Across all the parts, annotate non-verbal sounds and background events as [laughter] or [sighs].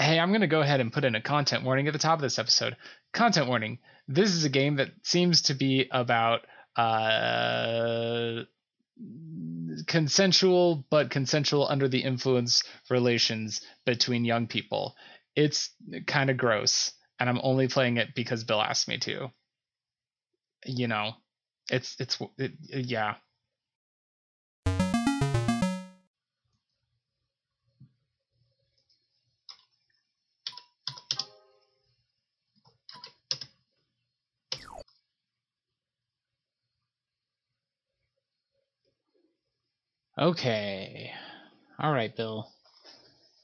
Hey, I'm going to go ahead and put in a content warning at the top of this episode. Content warning. This is a game that seems to be about uh, consensual, but consensual under the influence relations between young people. It's kind of gross, and I'm only playing it because Bill asked me to. You know, it's it's it, yeah. Okay. All right, Bill.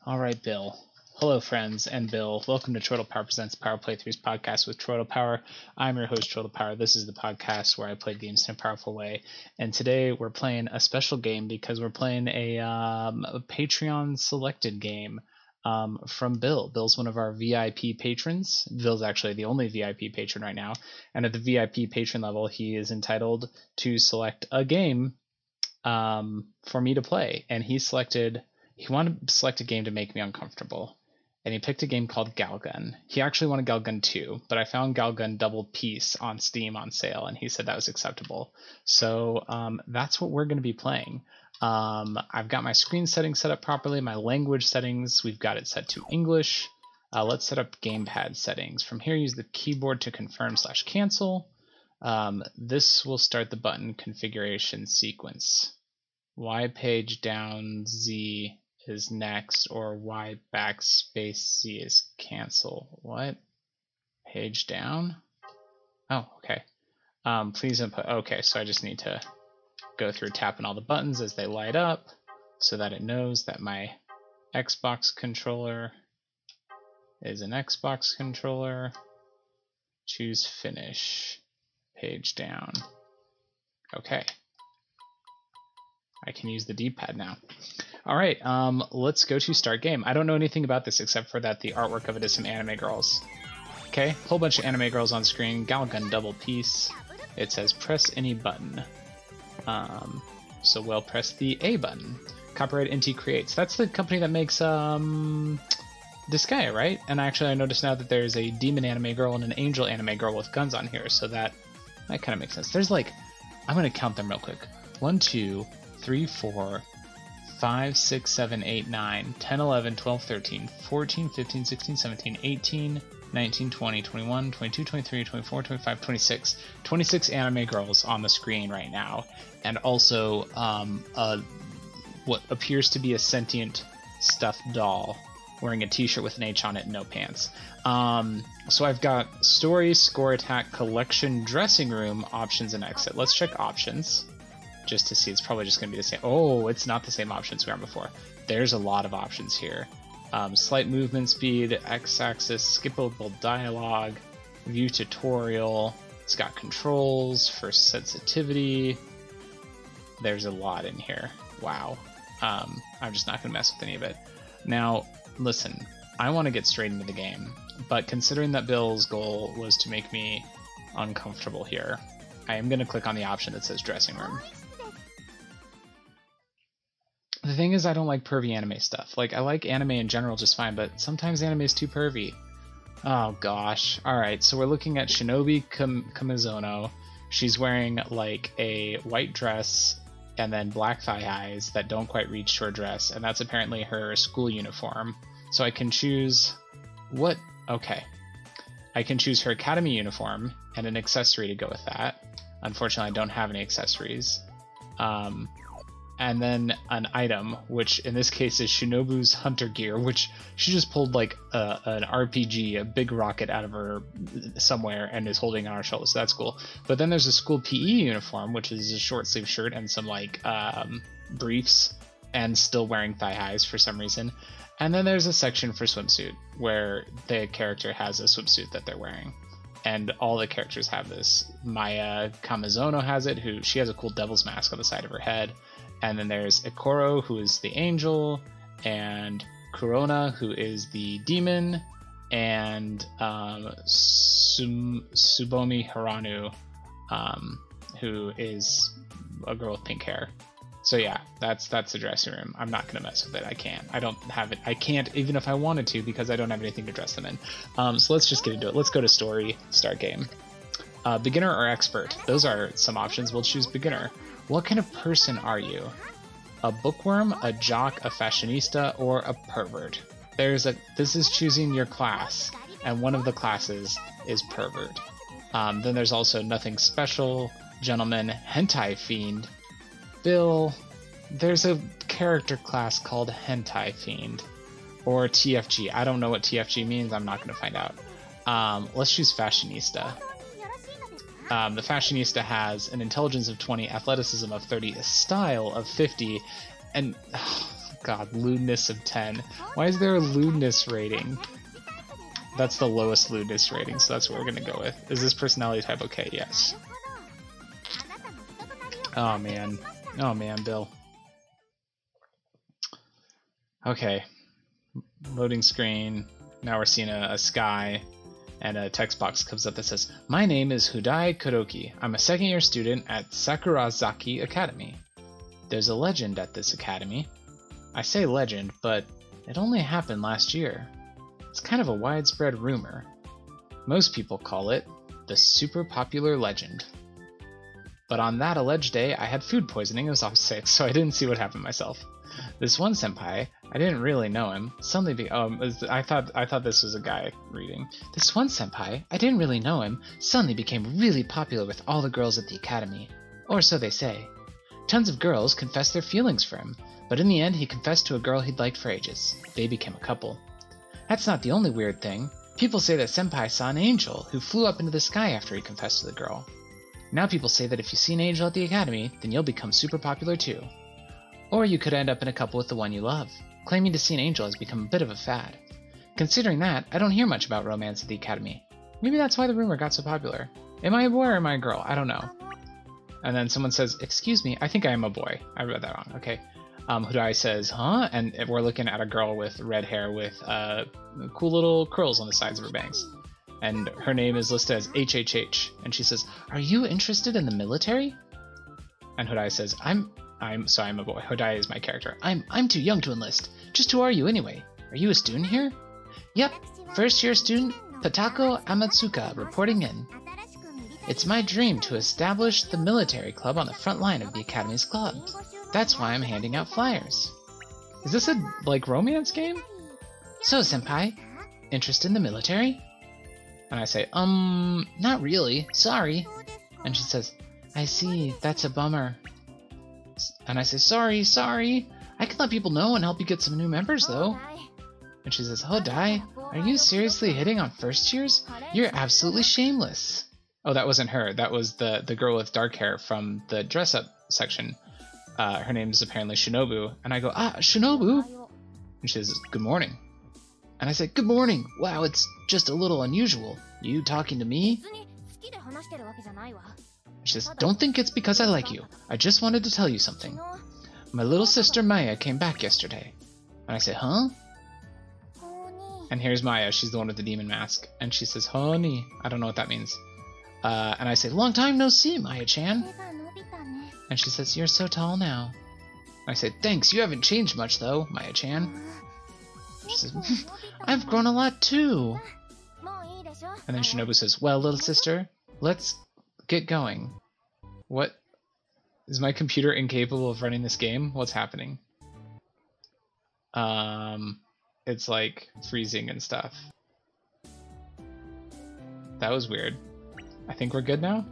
All right, Bill. Hello, friends, and Bill. Welcome to Chortle Power Presents Power Playthroughs podcast with Chortle Power. I'm your host, Chortle Power. This is the podcast where I play games in a powerful way. And today we're playing a special game because we're playing a, um, a Patreon selected game um, from Bill. Bill's one of our VIP patrons. Bill's actually the only VIP patron right now. And at the VIP patron level, he is entitled to select a game um, for me to play. And he selected, he wanted to select a game to make me uncomfortable. And he picked a game called Galgun. He actually wanted Galgun 2, but I found Galgun Double Peace on Steam on sale, and he said that was acceptable. So um, that's what we're going to be playing. Um, I've got my screen settings set up properly, my language settings, we've got it set to English. Uh, let's set up gamepad settings. From here, use the keyboard to confirm slash cancel. Um, this will start the button configuration sequence. Y page down Z is next, or Y backspace C is cancel. What? Page down? Oh, okay. Um, please input. Okay, so I just need to go through tapping all the buttons as they light up so that it knows that my Xbox controller is an Xbox controller. Choose finish. Page down. Okay. I can use the D-pad now. All right, um, let's go to start game. I don't know anything about this except for that the artwork of it is some anime girls. Okay, whole bunch of anime girls on screen. Galgun Double Peace. It says press any button. Um, so we'll press the A button. Copyright Inti Creates. That's the company that makes um, Disgaea, right? And actually, I noticed now that there's a demon anime girl and an angel anime girl with guns on here, so that that kind of makes sense. There's like, I'm gonna count them real quick. One, two, three, four, 5, 6, 7, 8, 9, 10, 11, 12, 13, 14, 15, 16, 17, 18, 19, 20, 21, 22, 23, 24, 25, 26. 26 anime girls on the screen right now. And also um, uh, what appears to be a sentient stuffed doll wearing a t-shirt with an H on it and no pants. Um, so I've got story, score attack, collection, dressing room, options, and exit. Let's check options just to see. It's probably just going to be the same. Oh, it's not the same options we were before. There's a lot of options here. Um, slight movement speed, x-axis, skippable dialogue, view tutorial. It's got controls for sensitivity. There's a lot in here. Wow. Um, I'm just not going to mess with any of it. Now, listen, I want to get straight into the game, but considering that Bill's goal was to make me uncomfortable here, I am going to click on the option that says dressing room. The thing is, I don't like pervy anime stuff. Like, I like anime in general just fine, but sometimes anime is too pervy. Oh gosh. Alright, so we're looking at Shinobi Kam- Kamizono. She's wearing like a white dress and then black thigh highs that don't quite reach to her dress, and that's apparently her school uniform. So I can choose what. Okay. I can choose her academy uniform and an accessory to go with that. Unfortunately, I don't have any accessories. Um, and then an item, which in this case is Shinobu's hunter gear, which she just pulled like a, an RPG, a big rocket out of her somewhere, and is holding on her shoulder. So that's cool. But then there's a school PE uniform, which is a short sleeve shirt and some like um, briefs, and still wearing thigh highs for some reason. And then there's a section for swimsuit where the character has a swimsuit that they're wearing. And all the characters have this. Maya Kamizono has it, who she has a cool devil's mask on the side of her head and then there's Ikoro, who is the angel, and Corona, who is the demon, and um, Sum- Subomi Haranu, um, who is a girl with pink hair. So yeah, that's that's the dressing room. I'm not gonna mess with it. I can't. I don't have it. I can't even if I wanted to because I don't have anything to dress them in. Um, so let's just get into it. Let's go to story, start game. Uh, beginner or expert? Those are some options. We'll choose beginner. What kind of person are you? A bookworm, a jock, a fashionista, or a pervert? There's a. This is choosing your class, and one of the classes is pervert. Um, then there's also nothing special, gentleman, hentai fiend, Bill, there's a character class called Hentai Fiend or TFG. I don't know what TFG means. I'm not going to find out. Um, let's choose Fashionista. Um, the Fashionista has an intelligence of 20, athleticism of 30, a style of 50, and oh, [sighs] God, lewdness of 10. Why is there a lewdness rating? That's the lowest lewdness rating, so that's what we're to go with. Is this personality type okay? Yes. Oh man. Oh man, Bill. Okay. Loading screen. Now we're seeing a, a, sky, and a text box comes up that says, My name is Hudai Kuroki. I'm a second year student at Sakurazaki Academy. There's a legend at this academy. I say legend, but it only happened last year. It's kind of a widespread rumor. Most people call it the super popular legend. But on that alleged day, I had food poisoning and was off sick, so I didn't see what happened myself. This one senpai, I didn't really know him. Suddenly, be- um, I thought I thought this was a guy reading. This one senpai, I didn't really know him. Suddenly became really popular with all the girls at the academy, or so they say. Tons of girls confessed their feelings for him, but in the end, he confessed to a girl he'd liked for ages. They became a couple. That's not the only weird thing. People say that senpai saw an angel who flew up into the sky after he confessed to the girl. Now people say that if you see an angel at the academy, then you'll become super popular too. Or you could end up in a couple with the one you love. Claiming to see an angel has become a bit of a fad. Considering that, I don't hear much about romance at the academy. Maybe that's why the rumor got so popular. Am I a boy or am I a girl? I don't know. And then someone says, Excuse me, I think I am a boy. I read that wrong. Okay. Um, Hudai says, Huh? And we're looking at a girl with red hair with uh, cool little curls on the sides of her bangs and her name is listed as HHH. And she says, "Are you interested in the military?" And Hodai says, "I'm, I'm, so I'm a boy. Hodai is my character. I'm, I'm too young to enlist. Just who are you anyway? Are you a student here?" "Yep, first year student Patako Amatsuka reporting in." It's my dream to establish the military club on the front line of the Academy's club. That's why I'm handing out flyers. Is this a, like, romance game? So, Senpai, interest in the military? And I say, um, not really, sorry. And she says, I see, that's a bummer. And I say, sorry, sorry. I can let people know and help you get some new members, though. And she says, Oh, Dai, are you seriously hitting on first years? You're absolutely shameless. Oh, that wasn't her. That was the, the girl with dark hair from the dress up section. Uh, her name is apparently Shinobu. And I go, Ah, Shinobu? And she says, Good morning. And I said, Good morning. Wow, it's just a little unusual. You talking to me? She says, Don't think it's because I like you. I just wanted to tell you something. My little sister Maya came back yesterday. And I said, Huh? And here's Maya. She's the one with the demon mask. And she says, Honey. I don't know what that means. Uh, and I say, Long time no see, Maya chan. And she says, You're so tall now. I say, Thanks, you haven't changed much though, Maya chan. She says, [laughs] I've grown a lot too. And then Shinobu says, Well, little sister, let's get going. What? Is my computer incapable of running this game? What's happening? Um, it's like freezing and stuff. That was weird. I think we're good now?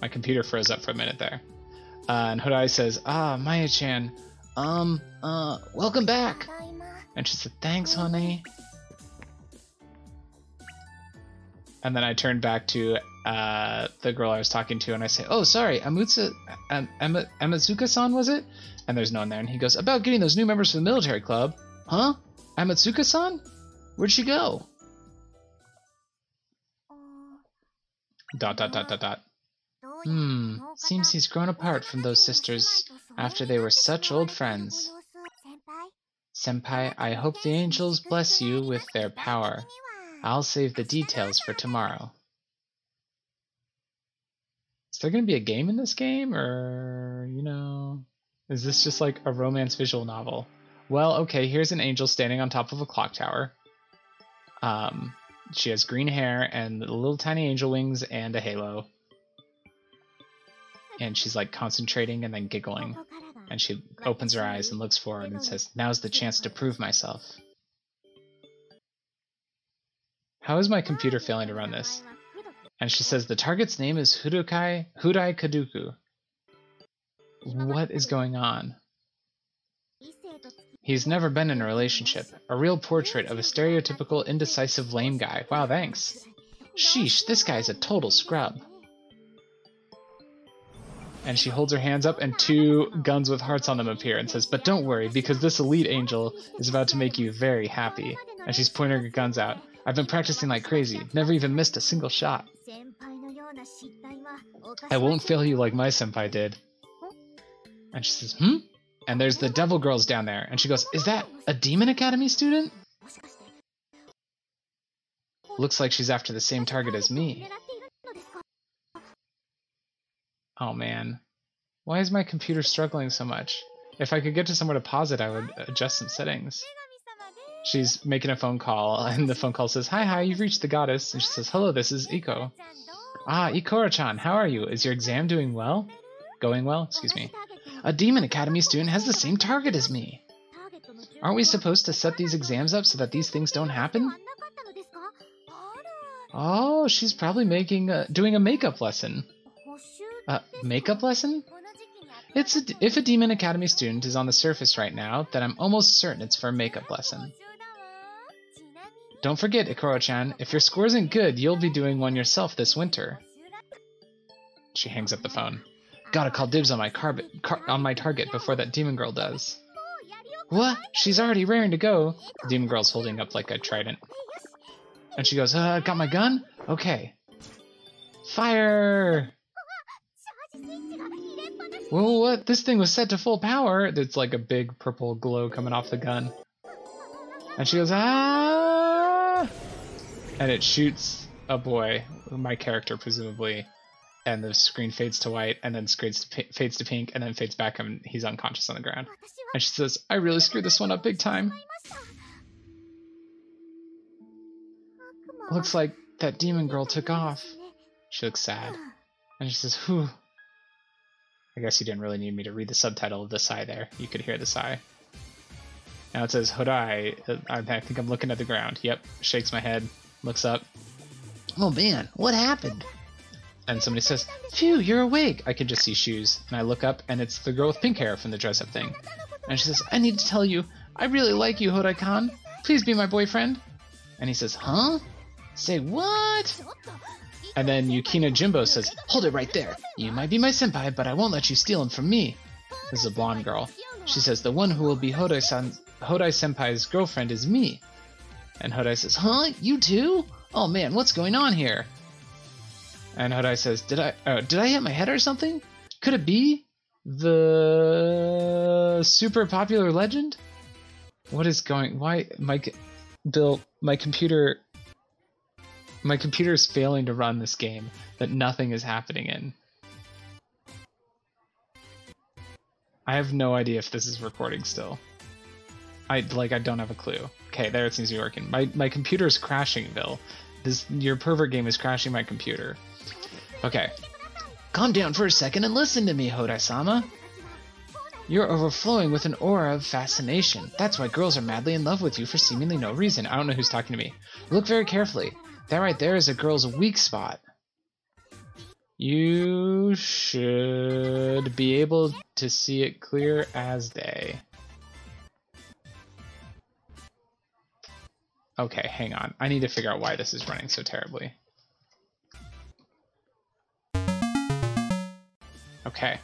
My computer froze up for a minute there. Uh, and Hodai says, Ah, Maya-chan, um, uh, welcome back. And she said, Thanks, honey. And then I turned back to uh, the girl I was talking to and I say, Oh, sorry, Amutsu, um, Amatsuka-san, was it? And there's no one there. And he goes, About getting those new members for the military club. Huh? Amatsuka-san? Where'd she go? Dot, dot, dot, dot, dot. Hmm, seems he's grown apart from those sisters after they were such old friends. Senpai, I hope the angels bless you with their power. I'll save the details for tomorrow. Is there going to be a game in this game, or, you know, Is this just like a romance visual novel? Well, okay, here's an angel standing on top of a clock tower. Um, she has green hair and little tiny angel wings and a halo. And she's like concentrating and then giggling. And she opens her eyes and looks forward and says, Now's the chance to prove myself. How is my computer failing to run this? And she says the target's name is Hudukai Hudai Kaduku. What is going on? He's never been in a relationship. A real portrait of a stereotypical indecisive lame guy. Wow, thanks. Sheesh, this guy's a total scrub. And she holds her hands up and two guns with hearts on them appear and says, But don't worry, because this elite angel is about to make you very happy. And she's pointing her guns out. I've been practicing like crazy, never even missed a single shot. I won't fail you like my senpai did. And she says, hmm? And there's the devil girls down there. And she goes, is that a Demon Academy student? Looks like she's after the same target as me. Oh man. Why is my computer struggling so much? If I could get to somewhere to pause it, I would adjust some settings. She's making a phone call, [laughs] and the phone call says, Hi, hi, you've reached the goddess. And she says, Hello, this is Iko. Ah, Ikora-chan, how are you? Is your exam doing well? Going well? Excuse me. A Demon Academy student has the same target as me. Aren't we supposed to set these exams up so that these things don't happen? Oh, she's probably making a, doing a makeup lesson. A makeup lesson? It's a, if a Demon Academy student is on the surface right now, then I'm almost certain it's for a makeup lesson. Don't forget, Ikoro-chan, if your score isn't good, you'll be doing one yourself this winter. She hangs up the phone. Gotta call dibs on my car, on my target before that demon girl does. What? She's already raring to go. The demon girl's holding up like a trident. And she goes, uh, got my gun? Okay. Fire! Well, what? This thing was set to full power. It's like a big purple glow coming off the gun. And she goes, ah! And it shoots a boy, my character presumably, and the screen fades to white, and then fades to, fades to pink, and then fades back, and he's unconscious on the ground. And she says, I really screwed this one up big time. Looks like that demon girl took off. She looks sad. And she says, whew. I guess you didn't really need me to read the subtitle of the sigh there. You could hear the sigh. Now it says Hodai. Uh, I think I'm looking at the ground. Yep. Shakes my head. Looks up. Oh man, what happened? And somebody says, Phew, you're awake. I can just see shoes. And I look up and it's the girl with pink hair from the dress up thing. And she says, I need to tell you, I really like you, Hodai-kan. Please be my boyfriend. And he says, Huh? Say what? And then Yukina Jimbo says, Hold it right there. You might be my senpai, but I won't let you steal him from me. This is a blonde girl. She says, The one who will be Hodai, san- Hodai senpai's girlfriend is me. And Hodai says, Huh? You too? Oh man, what's going on here? And Hodai says, Did I uh, did I hit my head or something? Could it be the super popular legend? What is going why my Bill my computer my computer is failing to run this game that nothing is happening in. I have no idea if this is recording still. I like I don't have a clue. Okay, there it seems to be working. My my computer is crashing, Bill. This your pervert game is crashing my computer. Okay. Calm down for a second and listen to me, Hodai-sama. You're overflowing with an aura of fascination. That's why girls are madly in love with you for seemingly no reason. I don't know who's talking to me. Look very carefully. That right there is a girl's weak spot. You should be able to see it clear as day. Okay, hang on. I need to figure out why this is running so terribly. Okay.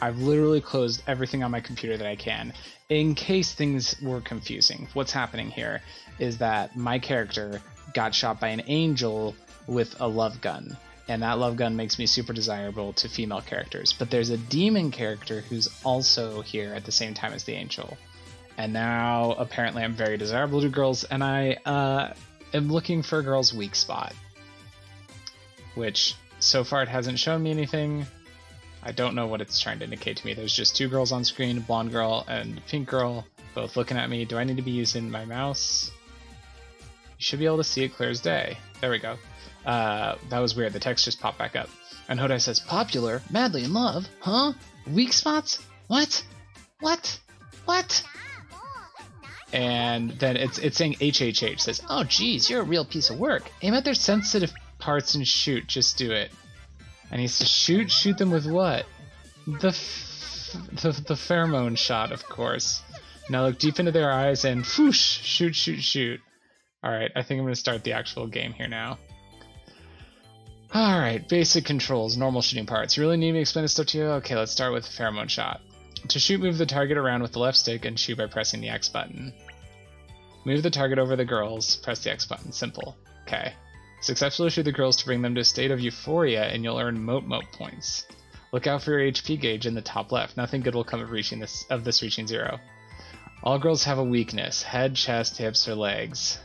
I've literally closed everything on my computer that I can in case things were confusing. What's happening here is that my character got shot by an angel with a love gun. And that love gun makes me super desirable to female characters. But there's a demon character who's also here at the same time as the angel. And now apparently I'm very desirable to girls, and I uh, am looking for a girl's weak spot. Which so far it hasn't shown me anything. I don't know what it's trying to indicate to me. There's just two girls on screen, a blonde girl and pink girl, both looking at me. Do I need to be using my mouse? You should be able to see it clear as day. There we go. Uh, that was weird. The text just popped back up. And Hodai says, Popular? Madly in love? Huh? Weak spots? What? What? What? And then it's it's saying HHH says, Oh geez, you're a real piece of work. Aim at their sensitive parts and shoot. Just do it. And he says, Shoot, shoot them with what? The f- the, the pheromone shot, of course. Now look deep into their eyes and whoosh, shoot, shoot, shoot. Alright, I think I'm to start the actual game here now. Alright, basic controls, normal shooting parts. You really need me to explain this stuff to you? Okay, let's start with pheromone shot. To shoot, move the target around with the left stick and shoot by pressing the X button. Move the target over the girls, press the X button. Simple. Okay. Successfully shoot the girls to bring them to a state of euphoria and you'll earn mote mote points. Look out for your HP gauge in the top left. Nothing good will come of reaching this of this reaching zero. All girls have a weakness: head, chest, hips, or legs.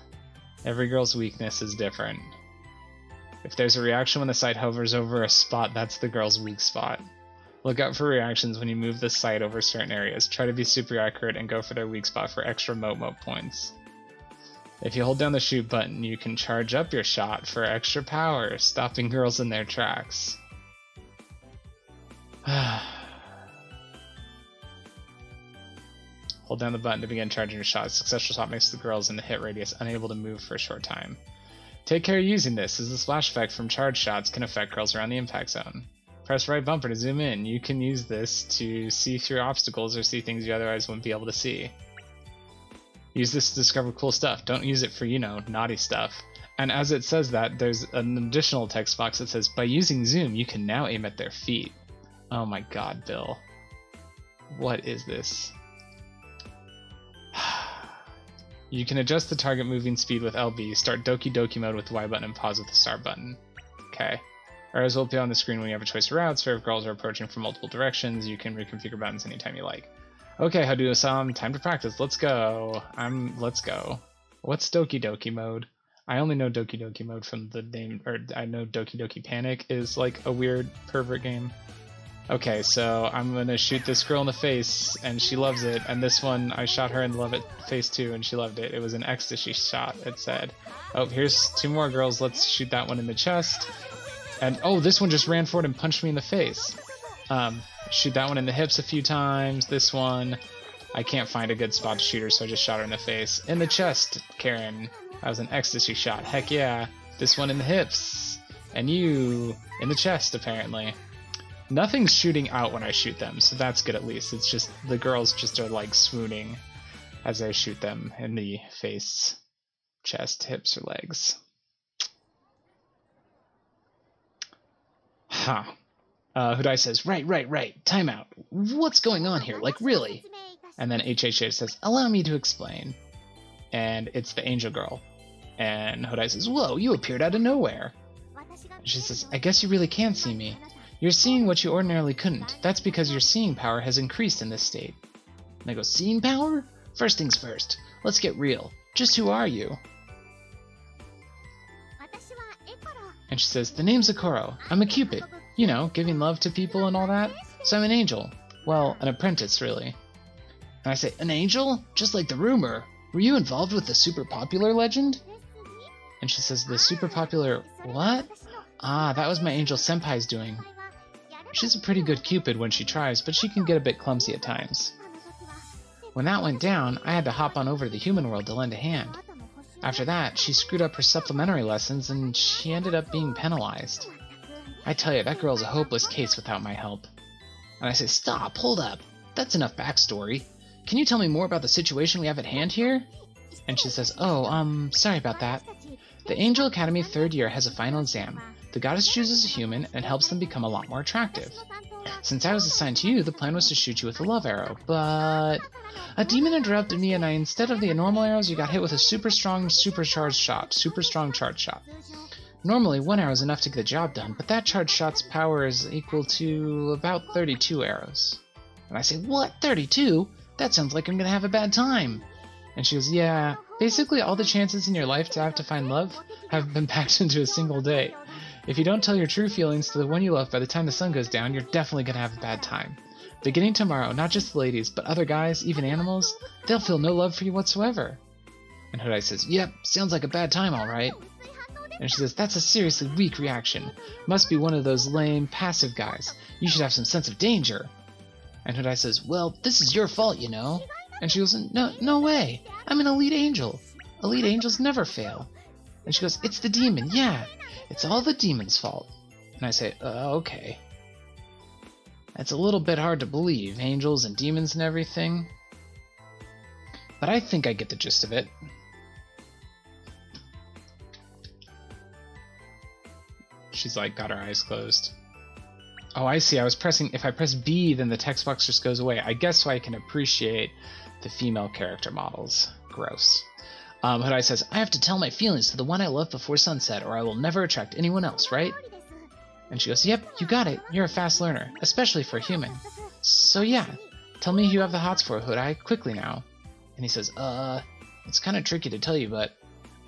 Every girl's weakness is different. If there's a reaction when the sight hovers over a spot, that's the girl's weak spot. Look out for reactions when you move the sight over certain areas. Try to be super accurate and go for their weak spot for extra mote points. If you hold down the shoot button, you can charge up your shot for extra power, stopping girls in their tracks. [sighs] Hold down the button to begin charging your shot. Successful shot makes the girls in the hit radius unable to move for a short time. Take care using this, as the splash effect from charge shots can affect girls around the impact zone. Press right bumper to zoom in. You can use this to see through obstacles or see things you otherwise wouldn't be able to see. Use this to discover cool stuff. Don't use it for, you know, naughty stuff. And as it says that, there's an additional text box that says, by using zoom, you can now aim at their feet. Oh my god, Bill. What is this? [sighs] you can adjust the target moving speed with LB, start Doki Doki mode with the Y button, and pause with the start button. Okay. Arrows will appear on the screen when you have a choice of routes, if girls are approaching from multiple directions, you can reconfigure buttons anytime you like. Okay, Hadouasam, time to practice. Let's go. I'm. Let's go. What's Doki Doki mode? I only know Doki Doki mode from the name, or I know Doki Doki Panic is like a weird pervert game. Okay, so I'm gonna shoot this girl in the face, and she loves it. And this one, I shot her in the love it face too, and she loved it. It was an ecstasy shot. It said. Oh, here's two more girls. Let's shoot that one in the chest. And oh, this one just ran forward and punched me in the face. Um, shoot that one in the hips a few times. This one, I can't find a good spot to shoot her, so I just shot her in the face. In the chest, Karen. That was an ecstasy shot. Heck yeah. This one in the hips. And you in the chest, apparently. Nothing's shooting out when I shoot them, so that's good at least. It's just the girls just are like swooning as I shoot them in the face, chest, hips, or legs. Huh. Uh, Hudai says, right, right, right, timeout. What's going on here? Like, really? And then HHH says, allow me to explain. And it's the angel girl. And Hudai says, whoa, you appeared out of nowhere. She says, I guess you really can see me. You're seeing what you ordinarily couldn't. That's because your seeing power has increased in this state. And I go, seeing power? First things first. Let's get real. Just who are you? And she says, the name's Ikoro. I'm a cupid. You know, giving love to people and all that. So I'm an angel. Well, an apprentice, really. And I say, an angel? Just like the rumor. Were you involved with the super popular legend? And she says, the super popular what? Ah, that was my angel senpai's doing. She's a pretty good cupid when she tries, but she can get a bit clumsy at times. When that went down, I had to hop on over to the human world to lend a hand. After that, she screwed up her supplementary lessons and she ended up being penalized. I tell you, that girl's a hopeless case without my help. And I say, Stop, hold up. That's enough backstory. Can you tell me more about the situation we have at hand here? And she says, Oh, um, sorry about that. The Angel Academy third year has a final exam. The goddess chooses a human and helps them become a lot more attractive. Since I was assigned to you, the plan was to shoot you with a love arrow, but a demon interrupted me and I instead of the normal arrows, you got hit with a super strong supercharged shot, super strong charge shot. Normally, one arrow is enough to get the job done, but that charge shot's power is equal to about 32 arrows. And I say, What? 32? That sounds like I'm gonna have a bad time. And she goes, Yeah, basically all the chances in your life to have to find love have been [laughs] packed into a single day. If you don't tell your true feelings to the one you love by the time the sun goes down, you're definitely gonna have a bad time. Beginning tomorrow, not just the ladies, but other guys, even animals, they'll feel no love for you whatsoever. And Hodai says, Yep, sounds like a bad time, alright. And she says, That's a seriously weak reaction. Must be one of those lame, passive guys. You should have some sense of danger. And Hodai says, Well, this is your fault, you know. And she goes, No, no way. I'm an elite angel. Elite angels never fail. And she goes, It's the demon, yeah. It's all the demon's fault. And I say, uh, Okay. That's a little bit hard to believe, angels and demons and everything. But I think I get the gist of it. She's like, got her eyes closed. Oh, I see. I was pressing. If I press B, then the text box just goes away. I guess so I can appreciate the female character models. Gross. Um, Hodai says, I have to tell my feelings to the one I love before sunset, or I will never attract anyone else, right? And she goes, Yep, you got it. You're a fast learner, especially for a human. So yeah, tell me who you have the hots for, Hodai, quickly now. And he says, Uh, it's kind of tricky to tell you, but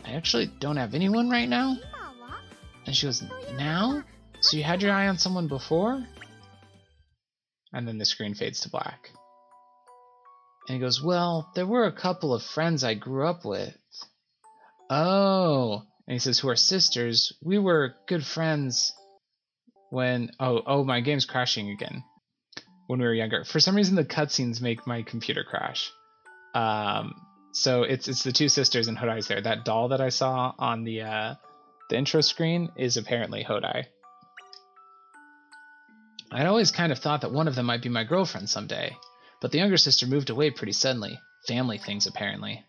I actually don't have anyone right now. And she goes, Now? So you had your eye on someone before? And then the screen fades to black. And he goes, Well, there were a couple of friends I grew up with. Oh. And he says, Who are sisters. We were good friends when. Oh, oh, my game's crashing again. When we were younger. For some reason, the cutscenes make my computer crash. Um, so it's it's the two sisters and Hodai's there. That doll that I saw on the uh, the intro screen is apparently Hodai. I'd always kind of thought that one of them might be my girlfriend someday, but the younger sister moved away pretty suddenly. Family things, apparently.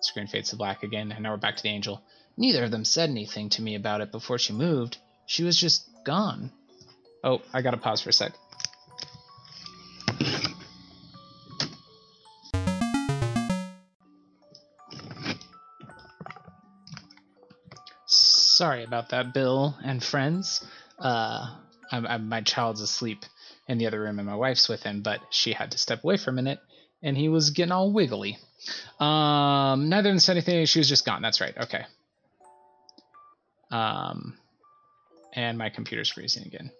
Screen fades to black again, and now we're back to the angel. Neither of them said anything to me about it before she moved. She was just gone. Oh, I gotta pause for a sec. Sorry about that, Bill and friends. Uh, I'm, I'm, my child's asleep in the other room, and my wife's with him, but she had to step away for a minute, and he was getting all wiggly. Um, neither of them said anything. She was just gone. That's right. Okay. Um, and my computer's freezing again.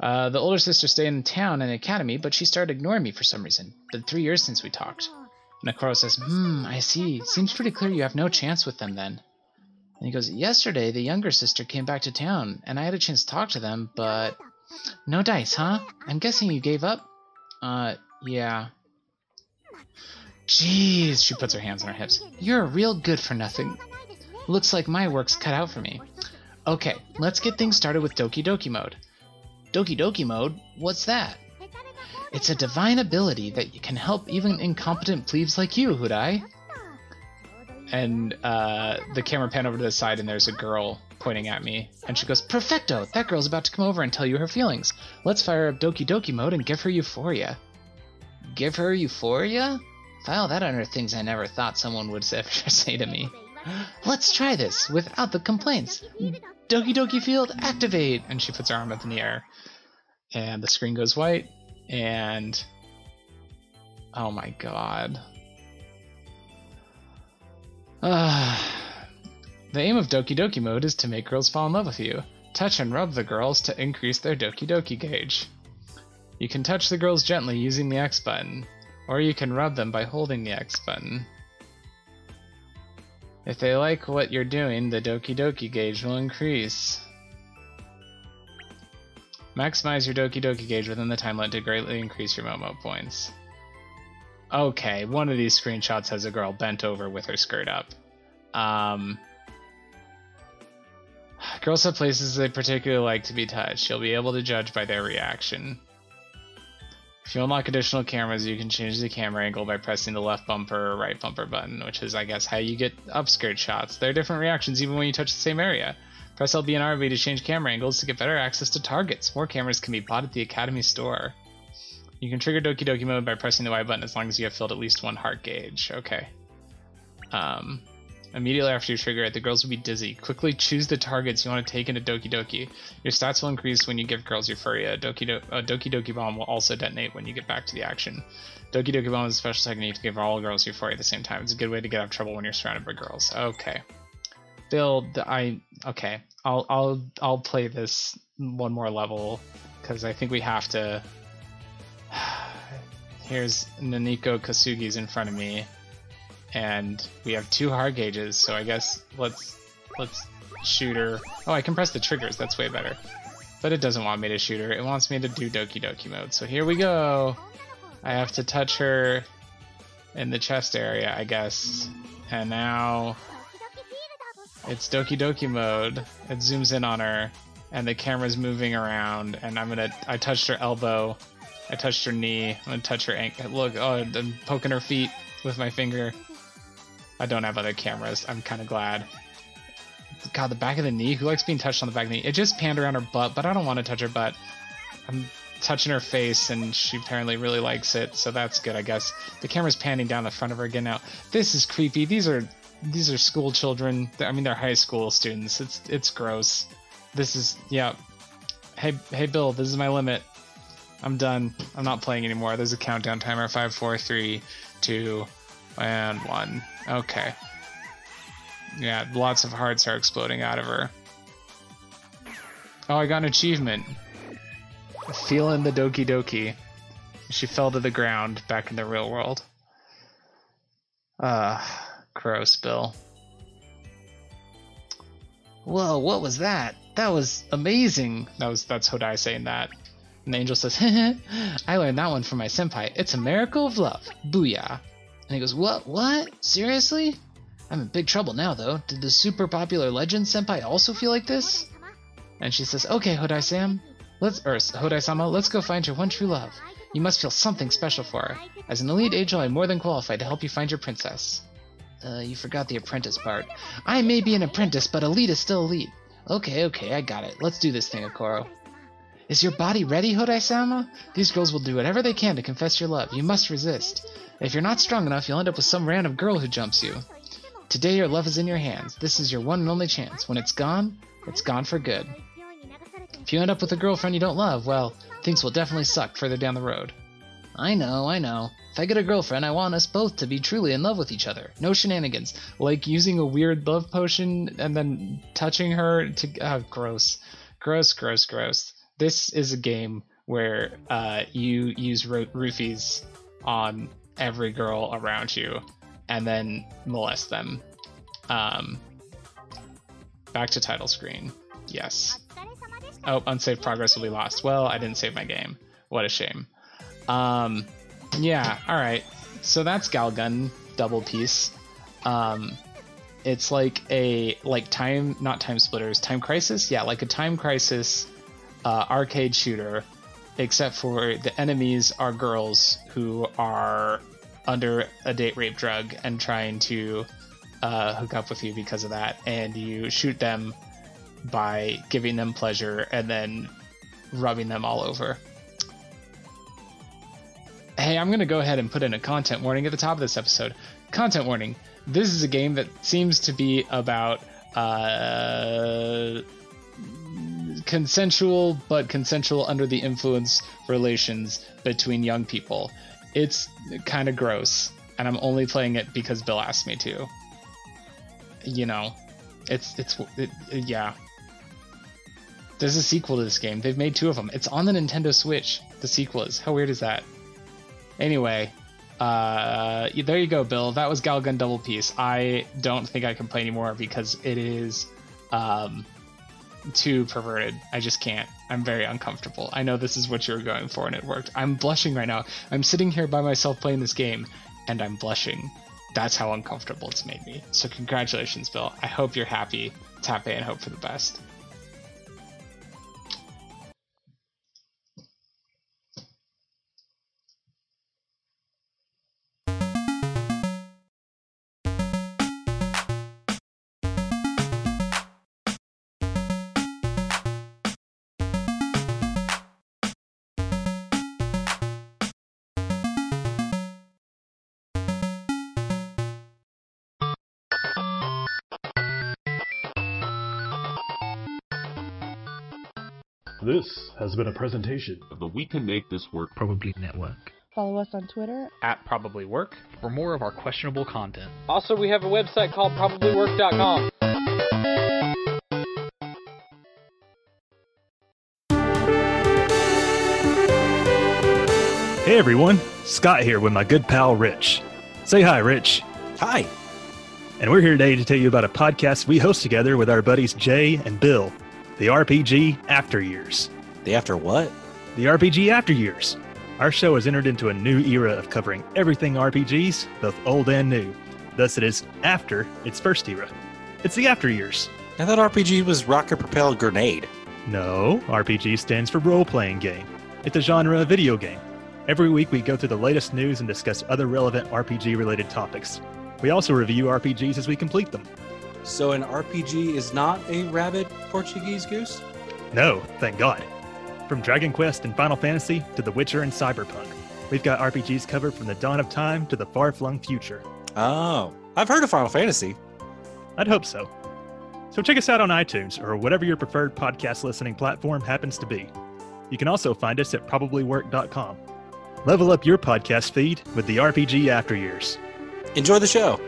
Uh, the older sister stayed in town in the academy, but she started ignoring me for some reason. Been three years since we talked. Nekoro says, Hmm, I see. Seems pretty clear you have no chance with them then. And he goes, Yesterday, the younger sister came back to town, and I had a chance to talk to them, but. No dice, huh? I'm guessing you gave up? Uh, yeah. Jeez, she puts her hands on her hips. You're a real good for nothing. Looks like my work's cut out for me. Okay, let's get things started with Doki Doki Mode. Doki Doki Mode? What's that? It's a divine ability that can help even incompetent plebes like you, Hodai. And uh, the camera pan over to the side, and there's a girl pointing at me. And she goes, Perfecto! That girl's about to come over and tell you her feelings. Let's fire up Doki Doki Mode and give her euphoria. Give her euphoria? File that under things I never thought someone would [laughs] ever say to me. Let's try this without the complaints. Doki Doki Field, activate! And she puts her arm up in the air. And the screen goes white. And. Oh my god. Uh, [sighs] the aim of Doki Doki Mode is to make girls fall in love with you. Touch and rub the girls to increase their Doki Doki gauge. You can touch the girls gently using the X button, or you can rub them by holding the X button. If they like what you're doing, the Doki Doki gauge will increase. Maximize your Doki Doki gauge within the time limit to greatly increase your Momo points. Okay, one of these screenshots has a girl bent over with her skirt up. Um, girls have places they particularly like to be touched. You'll be able to judge by their reaction. If you unlock additional cameras, you can change the camera angle by pressing the left bumper or right bumper button, which is, I guess, how you get upskirt shots. There are different reactions even when you touch the same area. Press LB and RB to change camera angles to get better access to targets. More cameras can be bought at the Academy store. You can trigger Doki Doki mode by pressing the Y button as long as you have filled at least one heart gauge. Okay. Um, immediately after you trigger it, the girls will be dizzy. Quickly choose the targets you want to take into Doki Doki. Your stats will increase when you give girls Euphoria. Doki, Do- uh, Doki Doki Bomb will also detonate when you get back to the action. Doki Doki Bomb is a special technique to give all girls Euphoria at the same time. It's a good way to get out of trouble when you're surrounded by girls. Okay. Bill, I okay. I'll I'll I'll play this one more level because I think we have to. [sighs] Here's Naniko Kasugi's in front of me, and we have two hard gauges. So I guess let's let's shoot her. Oh, I can press the triggers. That's way better. But it doesn't want me to shoot her. It wants me to do Doki Doki mode. So here we go. I have to touch her in the chest area, I guess. And now it's Doki Doki mode. It zooms in on her, and the camera's moving around. And I'm gonna. I touched her elbow. I touched her knee. I'm gonna touch her ankle. Look, oh, I'm poking her feet with my finger. I don't have other cameras. I'm kind of glad. God, the back of the knee. Who likes being touched on the back of the knee? It just panned around her butt, but I don't want to touch her butt. I'm touching her face, and she apparently really likes it, so that's good, I guess. The camera's panning down the front of her again now. This is creepy. These are these are school children. I mean, they're high school students. It's it's gross. This is yeah. Hey hey Bill, this is my limit. I'm done. I'm not playing anymore. There's a countdown timer. Five, four, three, two, and one. Okay. Yeah, lots of hearts are exploding out of her. Oh, I got an achievement. Feeling the Doki Doki. She fell to the ground back in the real world. Ah, uh, gross, Bill. Whoa, what was that? That was amazing. That was that's Hodai saying that. And the angel says, heh, [laughs] I learned that one from my senpai. It's a miracle of love. Booyah. And he goes, What? What? Seriously? I'm in big trouble now, though. Did the super popular legend senpai also feel like this? And she says, Okay, Hodai Sam. Let's, or Hodai Sama, let's go find your one true love. You must feel something special for her. As an elite angel, I'm more than qualified to help you find your princess. Uh, you forgot the apprentice part. I may be an apprentice, but elite is still elite. Okay, okay, I got it. Let's do this thing, Okoro. Is your body ready, Hodai-sama? These girls will do whatever they can to confess your love. You must resist. If you're not strong enough, you'll end up with some random girl who jumps you. Today your love is in your hands. This is your one and only chance. When it's gone, it's gone for good. If you end up with a girlfriend you don't love, well, things will definitely suck further down the road. I know, I know. If I get a girlfriend, I want us both to be truly in love with each other. No shenanigans. Like using a weird love potion and then touching her to. Oh, gross. Gross, gross, gross. This is a game where uh, you use ro- roofies on every girl around you and then molest them. Um, back to title screen. Yes. Oh, unsaved progress will be lost. Well, I didn't save my game. What a shame. Um, yeah, alright. So that's Galgun Double Peace. Um, it's like a like time not time splitters time crisis yeah like a time crisis uh, arcade shooter except for the enemies are girls who are under a date rape drug and trying to uh, hook up with you because of that and you shoot them by giving them pleasure and then rubbing them all over hey, I'm going to go ahead and put in a content warning at the top of this episode. Content warning. This is a game that seems to be about uh, consensual, but consensual under the influence relations between young people. It's kind of gross, and I'm only playing it because Bill asked me to. You know, it's it's it, yeah. There's a sequel to this game. They've made two of them. It's on the Nintendo Switch. The sequel is. How weird is that? Anyway, uh, there you go, Bill. That was Galgun Double Peace. I don't think I can play anymore because it is um, too perverted. I just can't. I'm very uncomfortable. I know this is what you were going for, and it worked. I'm blushing right now. I'm sitting here by myself playing this game, and I'm blushing. That's how uncomfortable it's made me. So congratulations, Bill. I hope you're happy. Tap A and hope for the best. This has been a presentation of the We Can Make This Work Probably Network. Follow us on Twitter at Probably Work for more of our questionable content. Also, we have a website called ProbablyWork.com. Hey everyone, Scott here with my good pal Rich. Say hi, Rich. Hi. And we're here today to tell you about a podcast we host together with our buddies Jay and Bill the RPG After Years. The after what? The RPG After Years. Our show has entered into a new era of covering everything RPGs, both old and new. Thus, it is after its first era. It's the After Years. I thought RPG was rocket propelled grenade. No, RPG stands for role playing game. It's a genre of video game. Every week we go through the latest news and discuss other relevant RPG related topics. We also review RPGs as we complete them. So an RPG is not a rabid Portuguese goose? No, thank God. From Dragon Quest and Final Fantasy to The Witcher and Cyberpunk, we've got RPGs covered from the dawn of time to the far flung future. Oh, I've heard of Final Fantasy. I'd hope so. So check us out on iTunes or whatever your preferred podcast listening platform happens to be. You can also find us at probablywork.com. Level up your podcast feed with the RPG After Years. Enjoy the show.